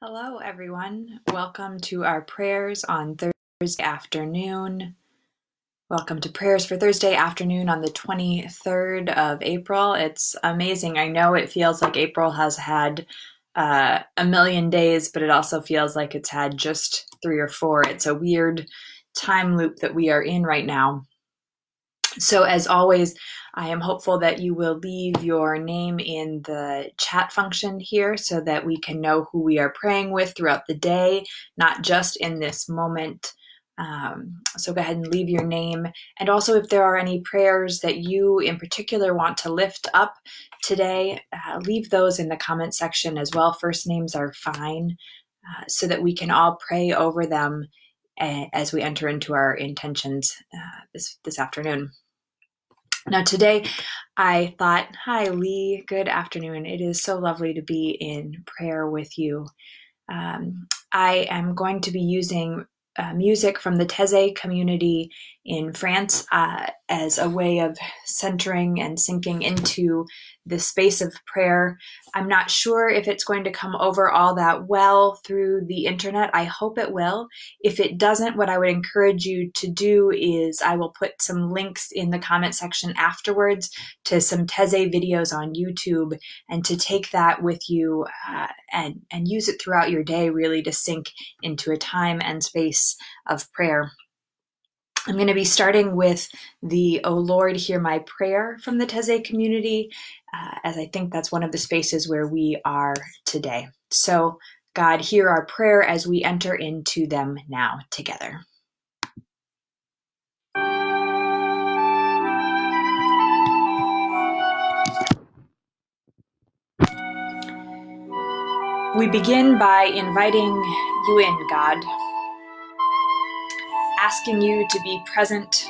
Hello, everyone. Welcome to our prayers on Thursday afternoon. Welcome to prayers for Thursday afternoon on the 23rd of April. It's amazing. I know it feels like April has had uh, a million days, but it also feels like it's had just three or four. It's a weird time loop that we are in right now. So, as always, I am hopeful that you will leave your name in the chat function here so that we can know who we are praying with throughout the day, not just in this moment. Um, so go ahead and leave your name. And also, if there are any prayers that you in particular want to lift up today, uh, leave those in the comment section as well. First names are fine uh, so that we can all pray over them uh, as we enter into our intentions uh, this, this afternoon. Now, today I thought, Hi, Lee, good afternoon. It is so lovely to be in prayer with you. Um, I am going to be using uh, music from the Taizé community in France uh, as a way of centering and sinking into the space of prayer. I'm not sure if it's going to come over all that well through the internet. I hope it will. If it doesn't, what I would encourage you to do is I will put some links in the comment section afterwards to some Taizé videos on YouTube and to take that with you uh, and, and use it throughout your day really to sink into a time and space of prayer. I'm going to be starting with the O Lord, Hear My Prayer from the Taizé community, uh, as I think that's one of the spaces where we are today. So, God, hear our prayer as we enter into them now together. We begin by inviting you in, God asking you to be present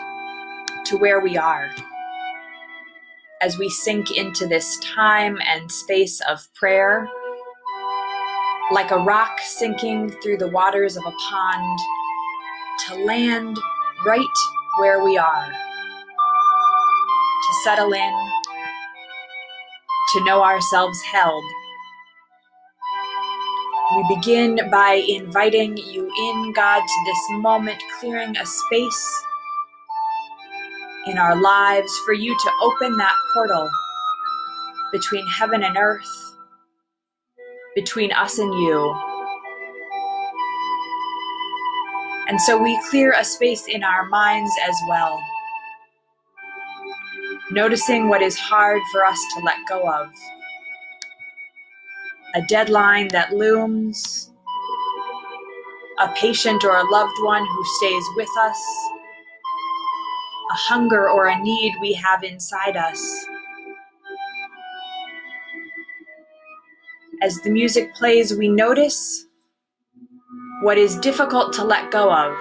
to where we are as we sink into this time and space of prayer, like a rock sinking through the waters of a pond, to land right where we are, to settle in, to know ourselves held we begin by inviting you in, God, to this moment, clearing a space in our lives for you to open that portal between heaven and earth, between us and you. And so we clear a space in our minds as well, noticing what is hard for us to let go of a deadline that looms, a patient or a loved one who stays with us, a hunger or a need we have inside us. As the music plays, we notice what is difficult to let go of.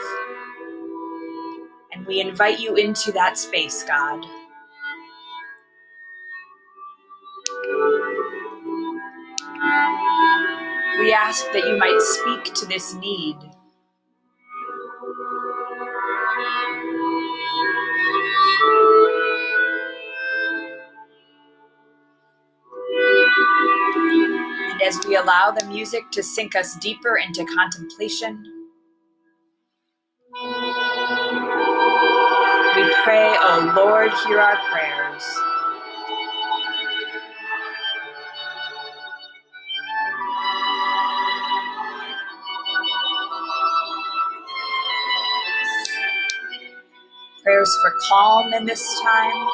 And we invite you into that space, God. We ask that you might speak to this need. And as we allow the music to sink us deeper into contemplation, we pray, O oh Lord, hear our prayers. Prayers for calm in this time,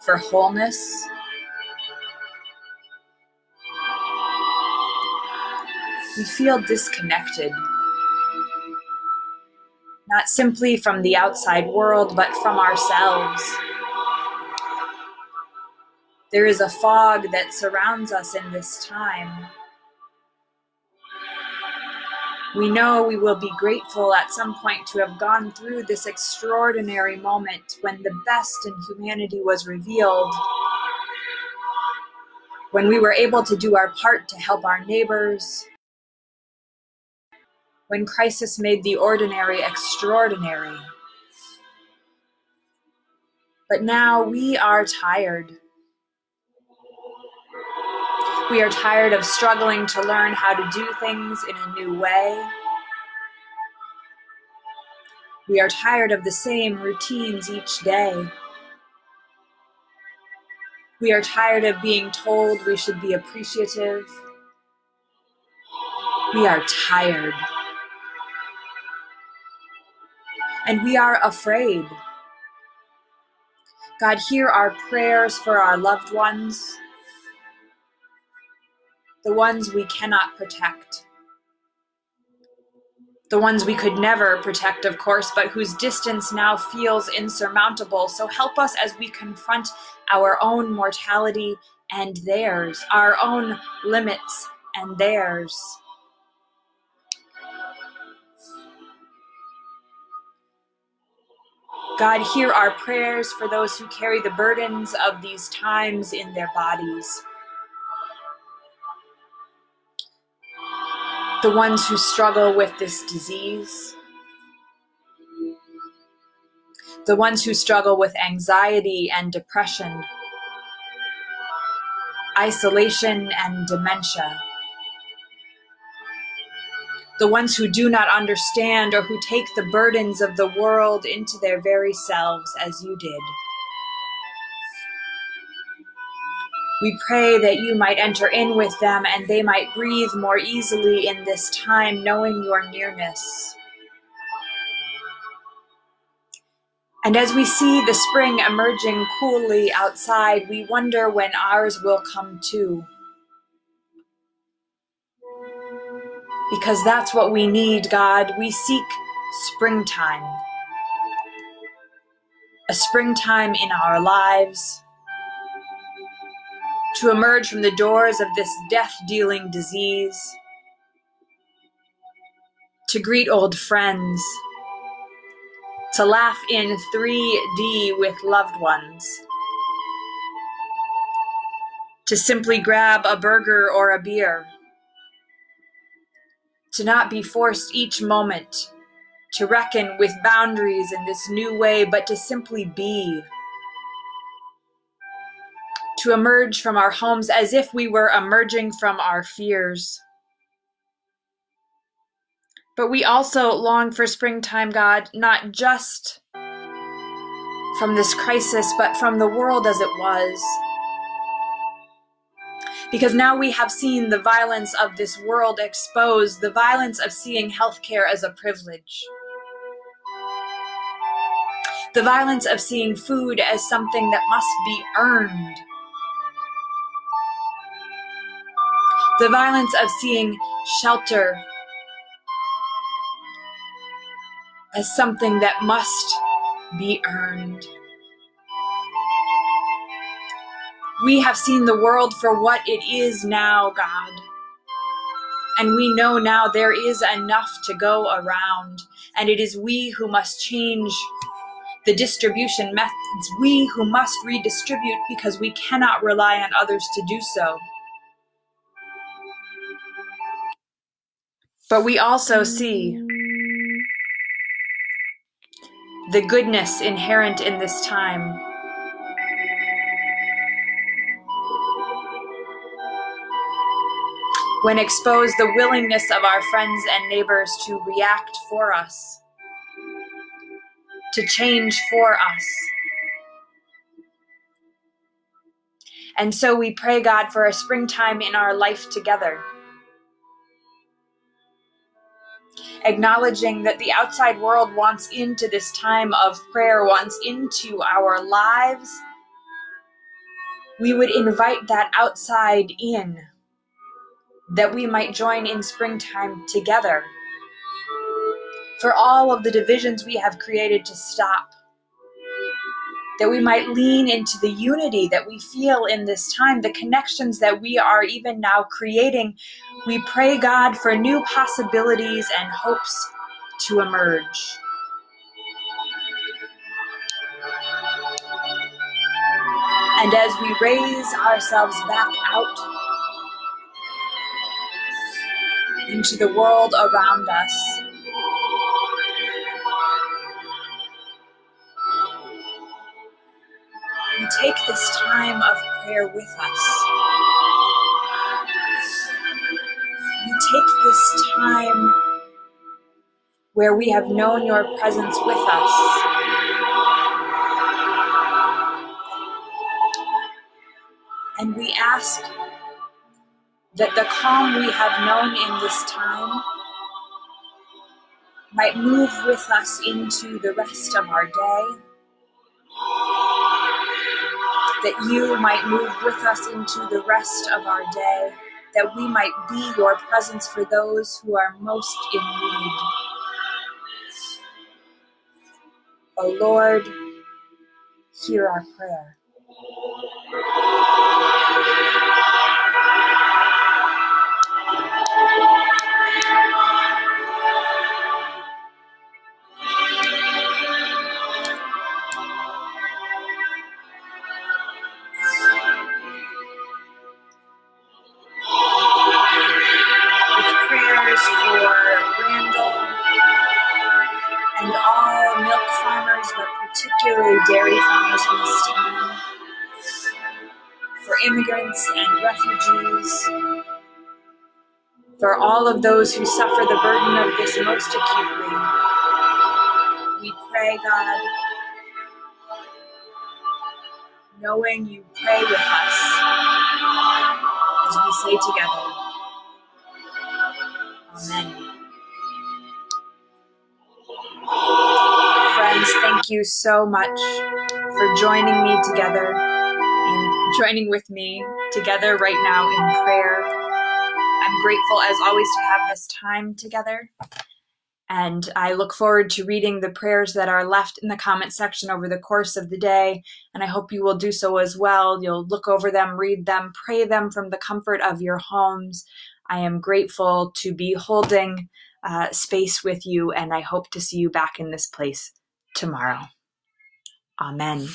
for wholeness. We feel disconnected, not simply from the outside world, but from ourselves. There is a fog that surrounds us in this time. We know we will be grateful at some point to have gone through this extraordinary moment when the best in humanity was revealed, when we were able to do our part to help our neighbors, when crisis made the ordinary extraordinary. But now we are tired. We are tired of struggling to learn how to do things in a new way. We are tired of the same routines each day. We are tired of being told we should be appreciative. We are tired. And we are afraid. God, hear our prayers for our loved ones, the ones we cannot protect the ones we could never protect, of course, but whose distance now feels insurmountable. So help us as we confront our own mortality and theirs, our own limits and theirs. God, hear our prayers for those who carry the burdens of these times in their bodies. The ones who struggle with this disease, the ones who struggle with anxiety and depression, isolation and dementia, the ones who do not understand or who take the burdens of the world into their very selves as you did. We pray that you might enter in with them and they might breathe more easily in this time, knowing your nearness. And as we see the spring emerging coolly outside, we wonder when ours will come too. Because that's what we need, God. We seek springtime. A springtime in our lives to emerge from the doors of this death dealing disease, to greet old friends, to laugh in 3D with loved ones, to simply grab a burger or a beer, to not be forced each moment to reckon with boundaries in this new way, but to simply be to emerge from our homes as if we were emerging from our fears. But we also long for springtime, God, not just from this crisis, but from the world as it was. Because now we have seen the violence of this world exposed, the violence of seeing healthcare as a privilege, the violence of seeing food as something that must be earned the violence of seeing shelter as something that must be earned. We have seen the world for what it is now, God. And we know now there is enough to go around, and it is we who must change the distribution methods, we who must redistribute because we cannot rely on others to do so. But we also see the goodness inherent in this time. When exposed, the willingness of our friends and neighbors to react for us, to change for us. And so we pray, God, for a springtime in our life together. Acknowledging that the outside world wants into this time of prayer, wants into our lives, we would invite that outside in, that we might join in springtime together. For all of the divisions we have created to stop that we might lean into the unity that we feel in this time, the connections that we are even now creating. We pray, God, for new possibilities and hopes to emerge. And as we raise ourselves back out into the world around us, we take this time of prayer with us. You take this time where we have known your presence with us. And we ask that the calm we have known in this time might move with us into the rest of our day. That you might move with us into the rest of our day. That we might be your presence for those who are most in need. O oh Lord, hear our prayer. Particularly dairy farmers in this time, for immigrants and refugees, for all of those who suffer the burden of this most acutely. We pray, God, knowing you pray with us as we say together, Amen. Thank you so much for joining me together and joining with me together right now in prayer. I'm grateful, as always, to have this time together. And I look forward to reading the prayers that are left in the comment section over the course of the day. And I hope you will do so as well. You'll look over them, read them, pray them from the comfort of your homes. I am grateful to be holding uh, space with you, and I hope to see you back in this place tomorrow. Amen.